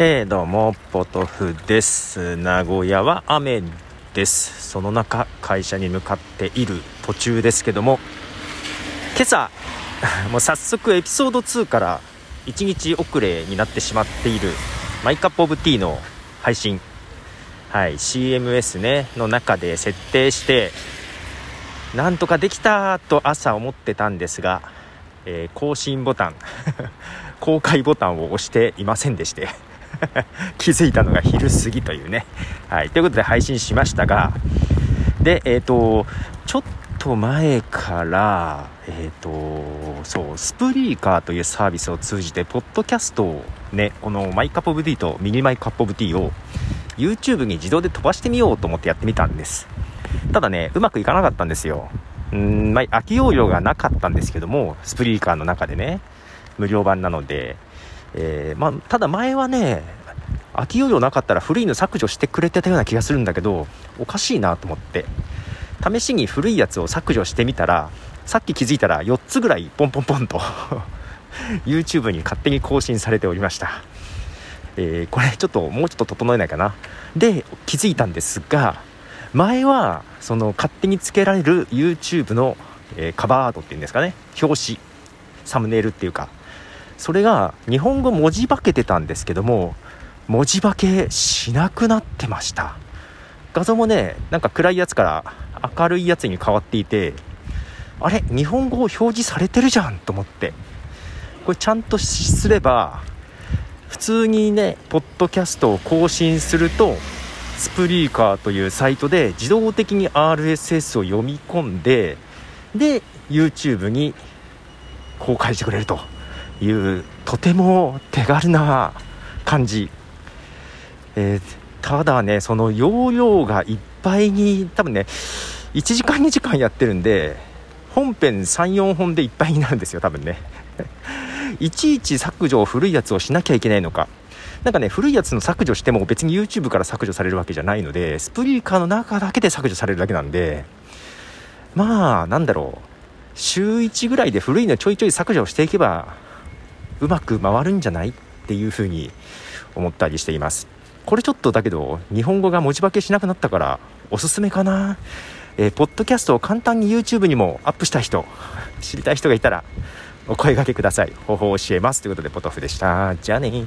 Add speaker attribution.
Speaker 1: えー、どうも、ポトフです。名古屋は雨です。その中、会社に向かっている途中ですけども、今朝、もう早速エピソード2から1日遅れになってしまっているマイカップオブティーの配信、はい、CMS ね、の中で設定して、なんとかできたと朝思ってたんですが、えー、更新ボタン 公開ボタンを押していませんでして 気づいたのが昼過ぎというね。はい。ということで配信しましたが、で、えっ、ー、と、ちょっと前から、えっ、ー、と、そう、 Spreaker というサービスを通じて、ポッドキャストをね、この My Cup of Tea とミニ My Cup of Tea を YouTube に自動で飛ばしてみようと思ってやってみたんです。ただね、うまくいかなかったんですよ。うん、まあ、空き容量がなかったんですけども、スプリーカーの中でね、無料版なので、えー、まあ、ただ前はね空き容量なかったら古いの削除してくれてたような気がするんだけどおかしいなと思って試しに古いやつを削除してみたらさっき気づいたら4つぐらいポンポンポンと YouTube に勝手に更新されておりました、えー、これちょっともうちょっと整えないかな。で気づいたんですが前はその勝手につけられる YouTube の、えー、カバーアートっていうんですかね。表紙サムネイルっていうかそれが日本語文字化けてたんですけども文字化けしなくなってました。画像もねなんか暗いやつから明るいやつに変わっていてあれ日本語を表示されてるじゃんと思って。これちゃんとすれば普通にねポッドキャストを更新するとスプリーカーというサイトで自動的に RSS を読み込んでで YouTube に公開してくれると。いうとても手軽な感じ、えー、ただねその容量がいっぱいに多分ね1時間2時間やってるんで本編34本でいっぱいになるんですよ多分ね。いちいち削除を古いやつをしなきゃいけないのか。なんかね古いやつの削除しても別に YouTube から削除されるわけじゃないのでスプリーカーの中だけで削除されるだけなんでまあなんだろう。週1ぐらいで古いのちょいちょい削除していけばうまく回るんじゃない？っていうふうに思ったりしています。これちょっとだけど日本語が文字化けしなくなったからおすすめかな？えー、ポッドキャストを簡単に YouTube にもアップした人知りたい人がいたらお声がけください。方法を教えます。ということでポトフでした。じゃあね